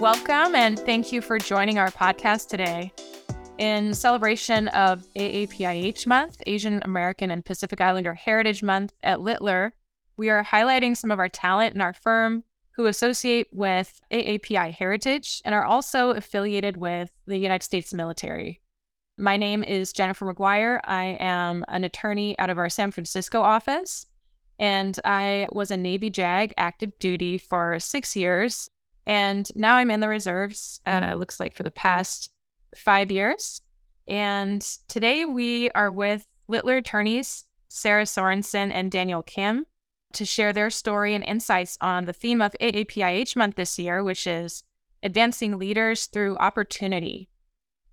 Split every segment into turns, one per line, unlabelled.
Welcome and thank you for joining our podcast today. In celebration of AAPIH Month, Asian American and Pacific Islander Heritage Month at Littler, we are highlighting some of our talent in our firm who associate with AAPI Heritage and are also affiliated with the United States military. My name is Jennifer Maguire. I am an attorney out of our San Francisco office, and I was a Navy JAG active duty for six years. And now I'm in the reserves, uh, it looks like for the past five years. And today we are with Littler attorneys Sarah Sorensen and Daniel Kim to share their story and insights on the theme of AAPIH month this year, which is advancing leaders through opportunity.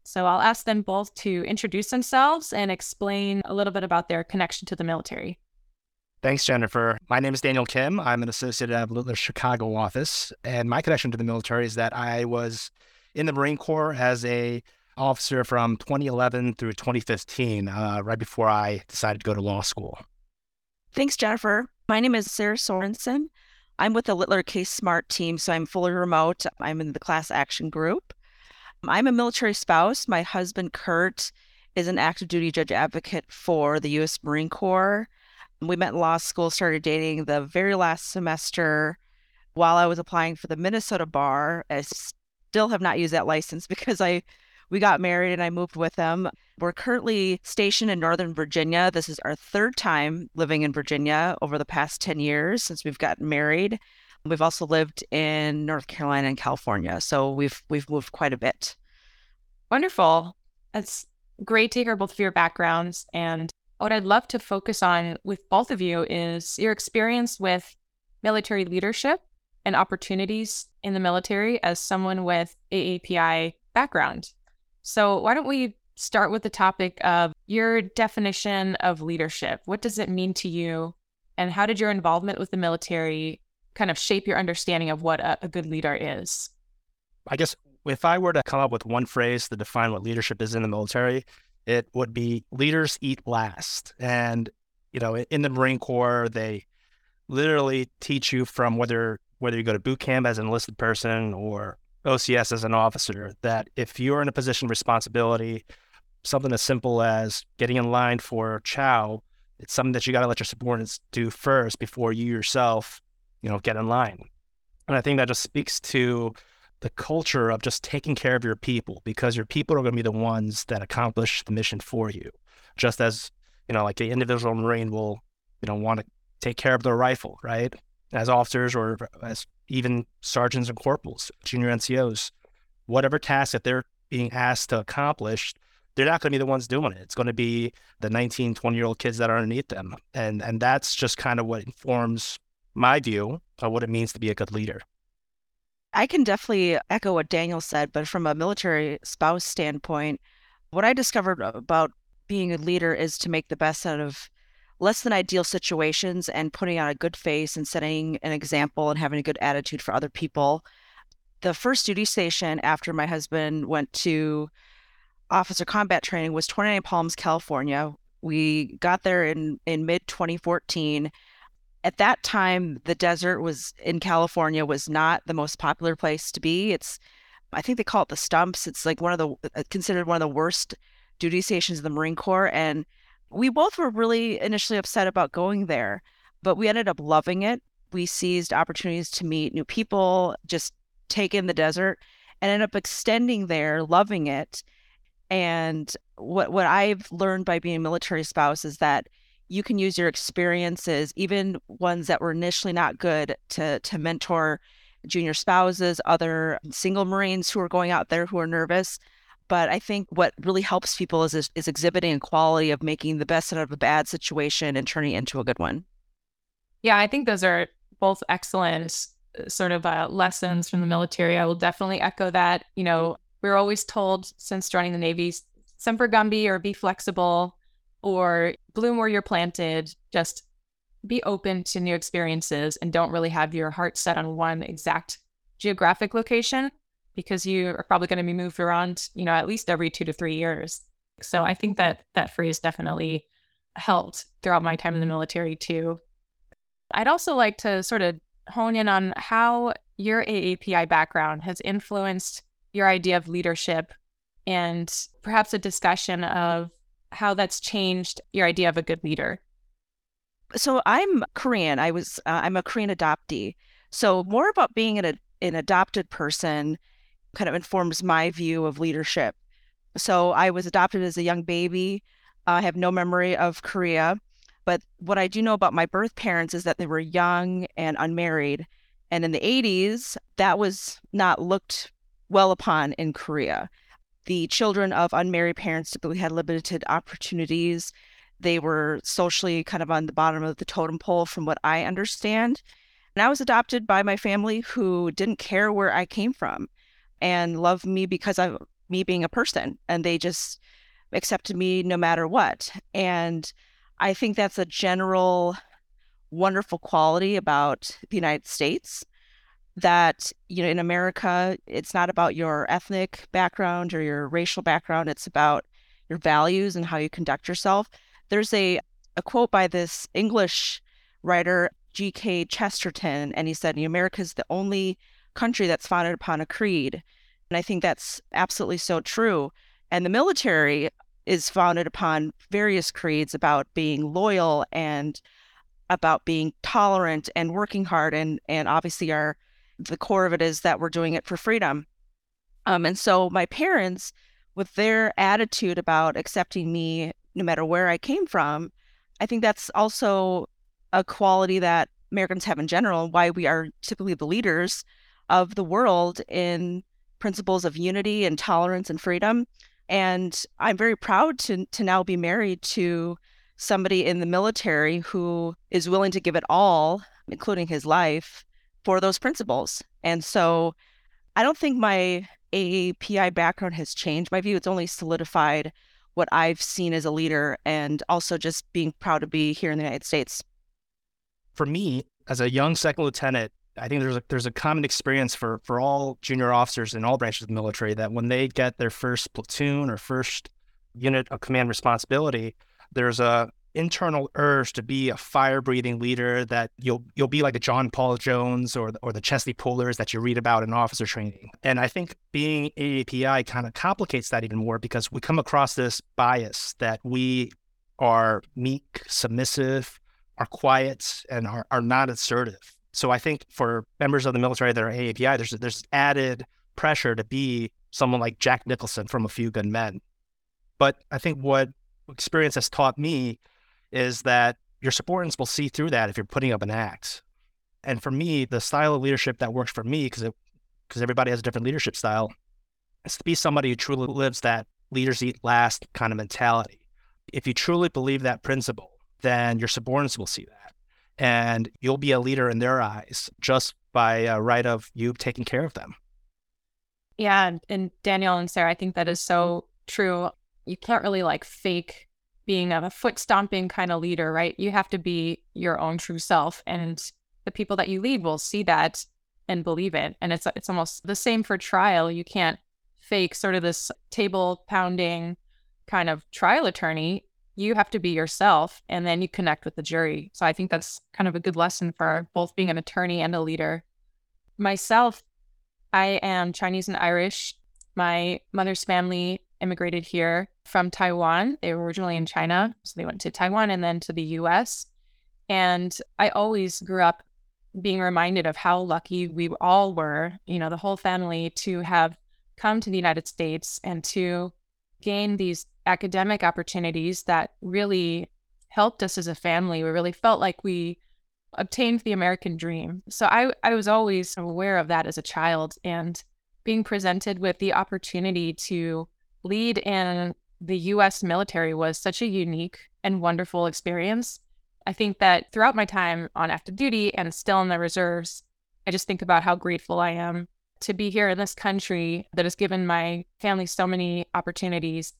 So I'll ask them both to introduce themselves and explain a little bit about their connection to the military.
Thanks, Jennifer. My name is Daniel Kim. I'm an associate at Littler's Chicago office, and my connection to the military is that I was in the Marine Corps as a officer from 2011 through 2015, uh, right before I decided to go to law school.
Thanks, Jennifer. My name is Sarah Sorensen. I'm with the Littler CaseSmart team, so I'm fully remote. I'm in the class action group. I'm a military spouse. My husband, Kurt, is an active duty judge advocate for the U.S. Marine Corps. We met in law school, started dating the very last semester while I was applying for the Minnesota bar. I still have not used that license because I we got married and I moved with him. We're currently stationed in Northern Virginia. This is our third time living in Virginia over the past 10 years since we've gotten married. We've also lived in North Carolina and California, so we've we've moved quite a bit.
Wonderful. That's great to hear both of your backgrounds. And what I'd love to focus on with both of you is your experience with military leadership and opportunities in the military as someone with AAPI background. So why don't we start with the topic of your definition of leadership? What does it mean to you? And how did your involvement with the military kind of shape your understanding of what a, a good leader is?
I guess if I were to come up with one phrase to define what leadership is in the military, it would be leaders eat last. And, you know, in the Marine Corps, they literally teach you from whether whether you go to boot camp as an enlisted person or OCS as an officer, that if you're in a position of responsibility, something as simple as getting in line for chow, it's something that you got to let your subordinates do first before you yourself you know, get in line. And I think that just speaks to the culture of just taking care of your people because your people are going to be the ones that accomplish the mission for you. Just as, you know, like the individual Marine will, you know, want to take care of their rifle, right? As officers or as even sergeants and corporals, junior NCOs, whatever task that they're being asked to accomplish, they're not going to be the ones doing it. It's going to be the 19, 20 year old kids that are underneath them. And, and that's just kind of what informs my view of what it means to be a good leader.
I can definitely echo what Daniel said, but from a military spouse standpoint, what I discovered about being a leader is to make the best out of less than ideal situations and putting on a good face and setting an example and having a good attitude for other people. The first duty station after my husband went to officer combat training was 29 Palms, California. We got there in, in mid 2014 at that time the desert was in california was not the most popular place to be. It's i think they call it the stumps. It's like one of the uh, considered one of the worst duty stations in the marine corps and we both were really initially upset about going there but we ended up loving it. We seized opportunities to meet new people just take in the desert and end up extending there loving it. And what what i've learned by being a military spouse is that you can use your experiences, even ones that were initially not good, to to mentor junior spouses, other single Marines who are going out there who are nervous. But I think what really helps people is, is, is exhibiting a quality of making the best out of a bad situation and turning it into a good one.
Yeah, I think those are both excellent uh, sort of uh, lessons from the military. I will definitely echo that. You know, we're always told since joining the Navy, semper gumby or be flexible or bloom where you're planted, just be open to new experiences and don't really have your heart set on one exact geographic location because you are probably going to be moved around, you know, at least every two to three years. So I think that that phrase definitely helped throughout my time in the military too. I'd also like to sort of hone in on how your AAPI background has influenced your idea of leadership and perhaps a discussion of how that's changed your idea of a good leader.
So I'm Korean. I was uh, I'm a Korean adoptee. So more about being an an adopted person kind of informs my view of leadership. So I was adopted as a young baby. I have no memory of Korea, but what I do know about my birth parents is that they were young and unmarried. And in the 80s, that was not looked well upon in Korea. The children of unmarried parents typically had limited opportunities. They were socially kind of on the bottom of the totem pole, from what I understand. And I was adopted by my family who didn't care where I came from and loved me because of me being a person. And they just accepted me no matter what. And I think that's a general wonderful quality about the United States that you know in America it's not about your ethnic background or your racial background it's about your values and how you conduct yourself there's a a quote by this English writer G.K. Chesterton and he said America is the only country that's founded upon a creed and I think that's absolutely so true and the military is founded upon various creeds about being loyal and about being tolerant and working hard and and obviously our the core of it is that we're doing it for freedom. Um, and so my parents, with their attitude about accepting me no matter where I came from, I think that's also a quality that Americans have in general, why we are typically the leaders of the world in principles of unity and tolerance and freedom. And I'm very proud to to now be married to somebody in the military who is willing to give it all, including his life, for those principles. And so I don't think my AAPI background has changed my view. It's only solidified what I've seen as a leader and also just being proud to be here in the United States.
For me, as a young second lieutenant, I think there's a, there's a common experience for for all junior officers in all branches of the military that when they get their first platoon or first unit of command responsibility, there's a internal urge to be a fire breathing leader that you'll you'll be like a John Paul Jones or the, or the Chesty Pullers that you read about in officer training. And I think being AAPI kind of complicates that even more because we come across this bias that we are meek, submissive, are quiet, and are, are not assertive. So I think for members of the military that are AAPI, there's there's added pressure to be someone like Jack Nicholson from A Few Good Men. But I think what experience has taught me is that your subordinates will see through that if you're putting up an act. And for me, the style of leadership that works for me, because because everybody has a different leadership style, is to be somebody who truly lives that leaders eat last kind of mentality. If you truly believe that principle, then your subordinates will see that, and you'll be a leader in their eyes just by uh, right of you taking care of them.
Yeah, and Daniel and Sarah, I think that is so true. You can't really like fake being a foot stomping kind of leader, right? You have to be your own true self, and the people that you lead will see that and believe it. And it's it's almost the same for trial. You can't fake sort of this table pounding kind of trial attorney. You have to be yourself, and then you connect with the jury. So I think that's kind of a good lesson for both being an attorney and a leader. Myself, I am Chinese and Irish. My mother's family immigrated here from Taiwan. They were originally in China, so they went to Taiwan and then to the US. And I always grew up being reminded of how lucky we all were, you know, the whole family to have come to the United States and to gain these academic opportunities that really helped us as a family. We really felt like we obtained the American dream. So I, I was always aware of that as a child and being presented with the opportunity to lead in the US military was such a unique and wonderful experience. I think that throughout my time on active duty and still in the reserves, I just think about how grateful I am to be here in this country that has given my family so many opportunities.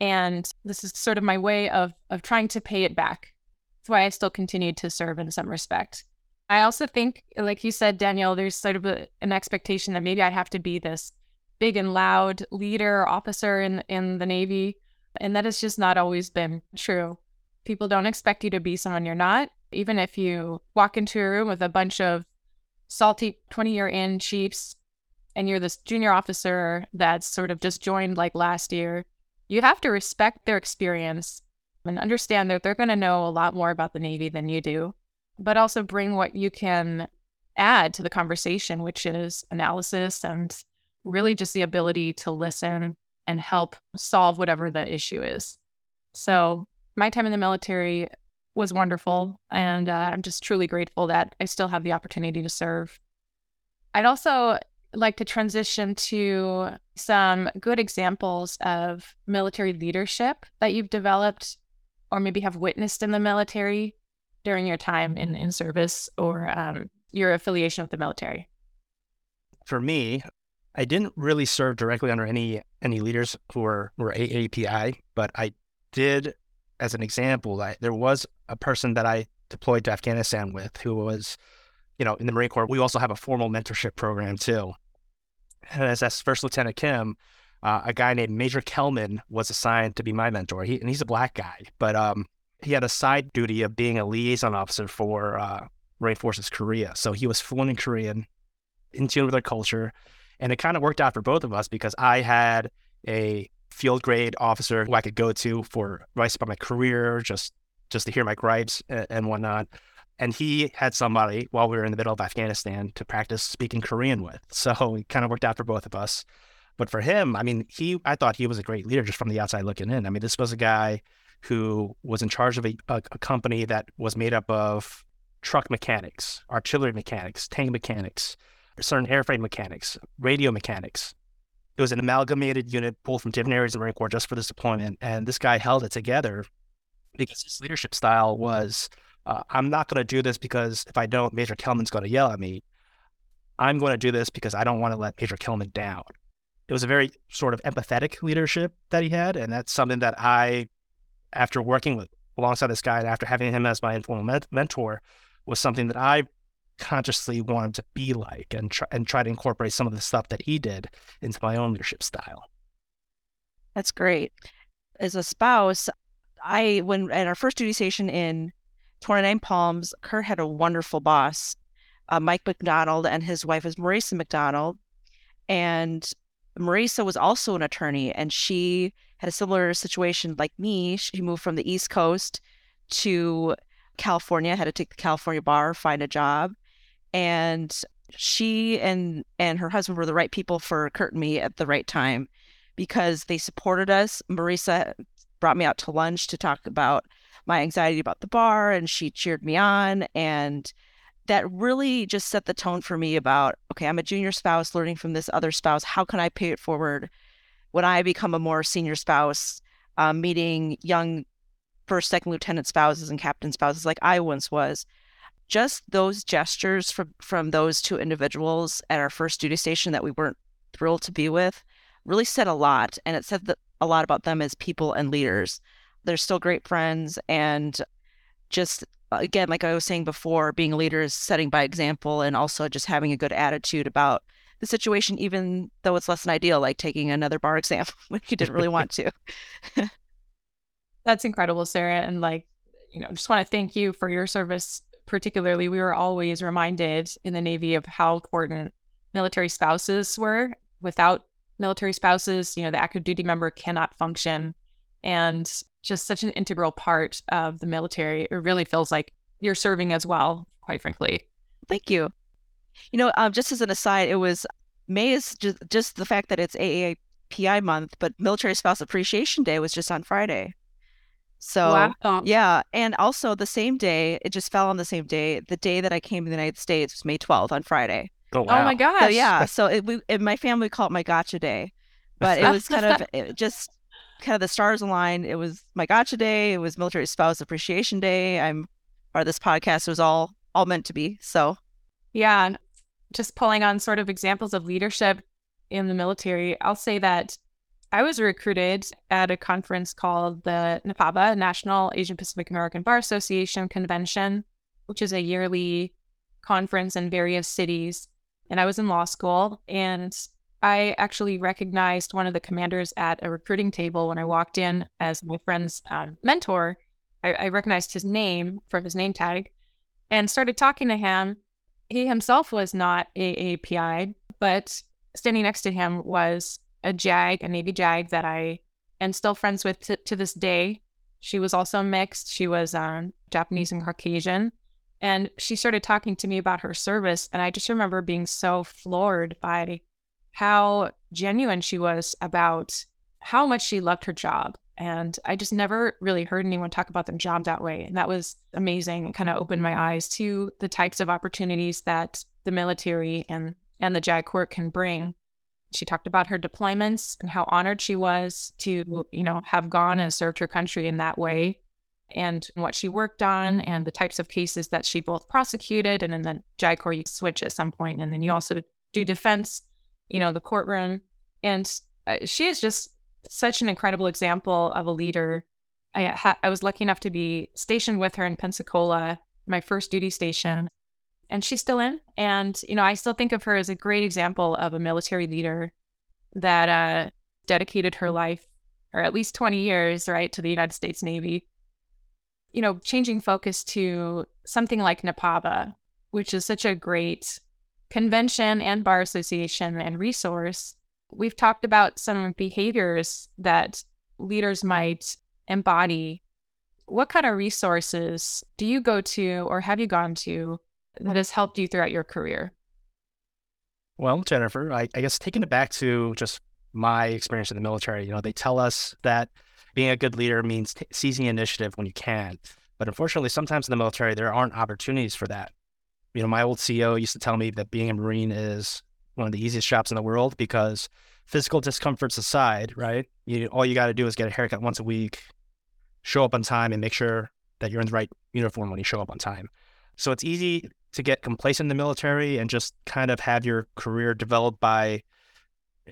And this is sort of my way of of trying to pay it back. That's why I still continue to serve in some respect. I also think, like you said, Daniel, there's sort of a, an expectation that maybe I have to be this big and loud leader officer in in the Navy, and that has just not always been true. People don't expect you to be someone you're not. Even if you walk into a room with a bunch of salty 20 year in chiefs and you're this junior officer that's sort of just joined like last year, you have to respect their experience and understand that they're going to know a lot more about the Navy than you do, but also bring what you can add to the conversation, which is analysis and really just the ability to listen and help solve whatever the issue is. So, my time in the military was wonderful. And uh, I'm just truly grateful that I still have the opportunity to serve. I'd also like to transition to some good examples of military leadership that you've developed or maybe have witnessed in the military during your time in, in service or um, your affiliation with the military?
For me, I didn't really serve directly under any any leaders who were, were AAPI, but I did, as an example, I, there was a person that I deployed to Afghanistan with who was, you know, in the Marine Corps. We also have a formal mentorship program too. And as, as First Lieutenant Kim, uh, a guy named Major Kelman was assigned to be my mentor. He, and he's a black guy, but um, he had a side duty of being a liaison officer for uh, Marine Forces Korea. So he was fluent in Korean, in tune with their culture. And it kind of worked out for both of us because I had a field grade officer who I could go to for advice about my career, just just to hear my gripes and, whatnot. And he had somebody while we were in the middle of Afghanistan to practice speaking Korean with. So it kind of worked out for both of us. But for him, I mean, he I thought he was a great leader just from the outside looking in. I mean, this was a guy who was in charge of a, a, a company that was made up of truck mechanics, artillery mechanics, tank mechanics, certain airframe mechanics, radio mechanics. It was an amalgamated unit pulled from different areas of the Marine Corps just for this deployment. And this guy held it together because his leadership style was uh, I'm not going to do this because if I don't, Major Kelman's going to yell at me. I'm going to do this because I don't want to let Major Kelman down. It was a very sort of empathetic leadership that he had. And that's something that I, after working with alongside this guy and after having him as my informal mentor, was something that I consciously wanted to be like and try, and try to incorporate some of the stuff that he did into my own leadership style.
That's great. As a spouse, I when at our first duty station in 29 Palms, Kurt had a wonderful boss, uh, Mike McDonald, and his wife is Marisa McDonald. And Marisa was also an attorney, and she had a similar situation like me. She moved from the East Coast to California, had to take the California bar, find a job, and she and and her husband were the right people for Kurt and me at the right time because they supported us. Marisa brought me out to lunch to talk about my anxiety about the bar and she cheered me on and that really just set the tone for me about okay i'm a junior spouse learning from this other spouse how can i pay it forward when i become a more senior spouse um, meeting young first second lieutenant spouses and captain spouses like i once was just those gestures from from those two individuals at our first duty station that we weren't thrilled to be with really said a lot and it said that a lot about them as people and leaders. They're still great friends and just again like I was saying before, being a leader is setting by example and also just having a good attitude about the situation even though it's less than ideal like taking another bar exam when you didn't really want to.
That's incredible, Sarah, and like you know, just want to thank you for your service particularly we were always reminded in the Navy of how important military spouses were. Without military spouses, you know, the active duty member cannot function. And just such an integral part of the military. It really feels like you're serving as well, quite frankly.
Thank you. You know, um, just as an aside, it was May is just, just the fact that it's AAPI month, but Military Spouse Appreciation Day was just on Friday. So wow. yeah, and also the same day, it just fell on the same day. The day that I came to the United States was May 12th on Friday.
Oh, wow.
oh my gosh!
So, yeah, so it, we in my family call it my gotcha day, but it was kind of it just kind of the stars aligned. It was my gotcha day. It was Military Spouse Appreciation Day. I'm or this podcast was all all meant to be. So
yeah, just pulling on sort of examples of leadership in the military. I'll say that I was recruited at a conference called the NAPABA, National Asian Pacific American Bar Association Convention, which is a yearly conference in various cities. And I was in law school, and I actually recognized one of the commanders at a recruiting table when I walked in as my friend's um, mentor. I, I recognized his name from his name tag and started talking to him. he himself was not AAPI, but standing next to him was a JAG, a Navy JAG that I am still friends with t- to this day. She was also mixed. She was um, Japanese and Caucasian. And she started talking to me about her service. And I just remember being so floored by how genuine she was about how much she loved her job. And I just never really heard anyone talk about their job that way. And that was amazing and kind of opened my eyes to the types of opportunities that the military and, and the JAG Corps can bring. She talked about her deployments and how honored she was to, you know, have gone and served her country in that way and what she worked on and the types of cases that she both prosecuted and in the JAG Corps you switch at some point and then you also do defense, you know, the courtroom. And uh, she is just such an incredible example of a leader. I, ha- I was lucky enough to be stationed with her in Pensacola, my first duty station, and she's still in. And, you know, I still think of her as a great example of a military leader that uh, dedicated her life, or at least 20 years, right, to the United States Navy. You know, changing focus to something like NAPABA, which is such a great convention and bar association and resource we've talked about some behaviors that leaders might embody. What kind of resources do you go to or have you gone to that has helped you throughout your career?
Well, Jennifer, I, I guess taking it back to just my experience in the military, you know, they tell us that being a good leader means t- seizing initiative when you can. But unfortunately, sometimes in the military, there aren't opportunities for that. You know, my old CO used to tell me that being a Marine is one of the easiest jobs in the world because physical discomforts aside, right? You all you got to do is get a haircut once a week, show up on time, and make sure that you're in the right uniform when you show up on time. So it's easy to get complacent in the military and just kind of have your career developed by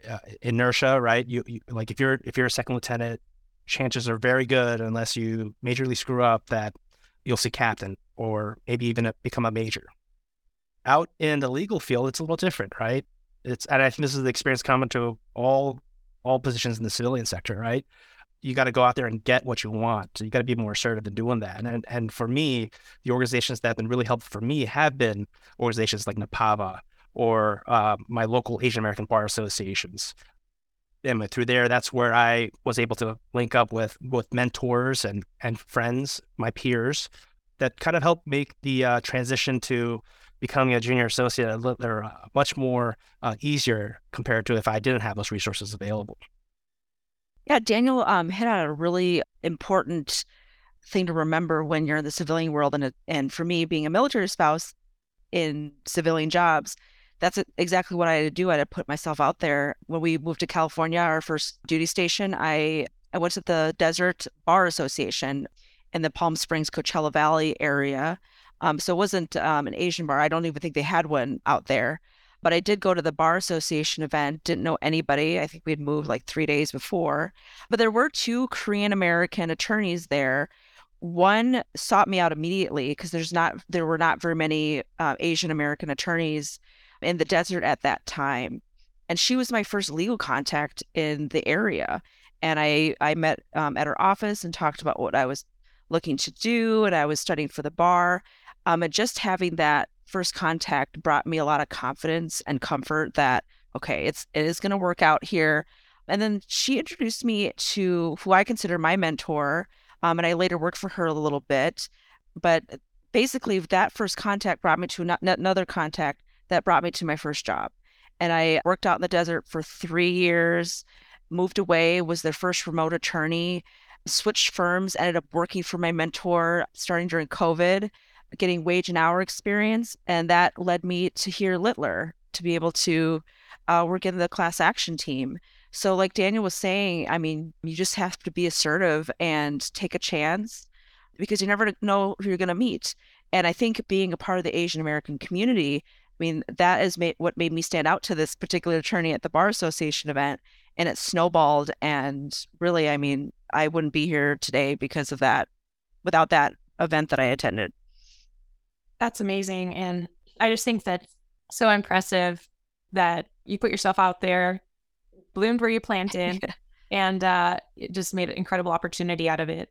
uh, inertia, right? You, you like if you're if you're a second lieutenant, chances are very good unless you majorly screw up that you'll see captain or maybe even a, become a major. Out in the legal field, it's a little different, right? It's and I think this is the experience common to all all positions in the civilian sector, right? You got to go out there and get what you want. So you got to be more assertive in doing that. And, and for me, the organizations that have been really helpful for me have been organizations like NAPABA or uh, my local Asian American bar associations. And through there, that's where I was able to link up with with mentors and and friends, my peers, that kind of helped make the uh, transition to becoming a junior associate a little, uh, much more uh, easier compared to if I didn't have those resources available.
Yeah, Daniel um, hit on a really important thing to remember when you're in the civilian world, and and for me, being a military spouse in civilian jobs, that's exactly what I had to do. I had to put myself out there. When we moved to California, our first duty station, I I went to the Desert Bar Association in the Palm Springs Coachella Valley area um, so it wasn't um, an Asian bar. I don't even think they had one out there. But I did go to the bar association event, didn't know anybody. I think we had moved like three days before. But there were two Korean American attorneys there. One sought me out immediately because there's not there were not very many uh, Asian American attorneys in the desert at that time. And she was my first legal contact in the area. And I, I met um, at her office and talked about what I was looking to do. And I was studying for the bar. Um, and just having that first contact brought me a lot of confidence and comfort that okay, it's it is going to work out here. And then she introduced me to who I consider my mentor, um, and I later worked for her a little bit. But basically, that first contact brought me to another contact that brought me to my first job. And I worked out in the desert for three years, moved away, was their first remote attorney, switched firms, ended up working for my mentor starting during COVID getting wage and hour experience. And that led me to here Littler to be able to uh, work in the class action team. So, like Daniel was saying, I mean, you just have to be assertive and take a chance because you never know who you're going to meet. And I think being a part of the Asian American community, I mean, that is what made me stand out to this particular attorney at the Bar Association event. And it snowballed. And really, I mean, I wouldn't be here today because of that, without that event that I attended.
That's amazing. And I just think that so impressive that you put yourself out there, bloomed where you planted, and uh, it just made an incredible opportunity out of it.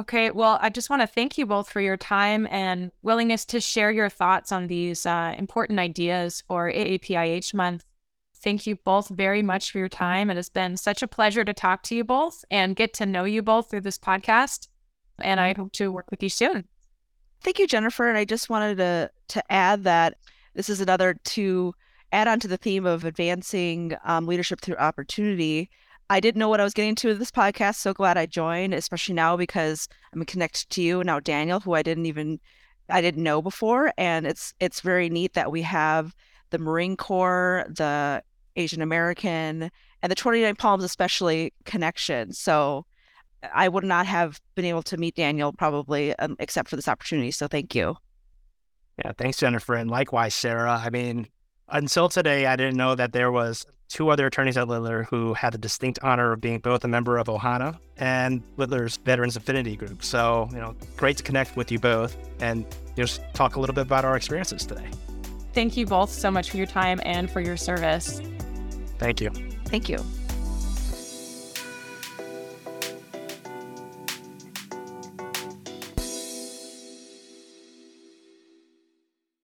Okay, well, I just want to thank you both for your time and willingness to share your thoughts on these uh, important ideas for AAPIH month. Thank you both very much for your time. It has been such a pleasure to talk to you both and get to know you both through this podcast. And I hope to work with you soon.
Thank you, Jennifer. And I just wanted to to add that this is another to add on to the theme of advancing um, leadership through opportunity. I didn't know what I was getting to with this podcast. So glad I joined, especially now because I'm connected to you and now, Daniel, who I didn't even I didn't know before, and it's it's very neat that we have the Marine Corps, the Asian American, and the 29 Palms especially connection. So I would not have been able to meet Daniel probably um, except for this opportunity. So thank you.
Yeah, thanks, Jennifer, and likewise, Sarah. I mean, until today, I didn't know that there was two other attorneys at Littler who had the distinct honor of being both a member of Ohana and Littler's Veterans Affinity Group. So, you know, great to connect with you both and just talk a little bit about our experiences today.
Thank you both so much for your time and for your service.
Thank you.
Thank you.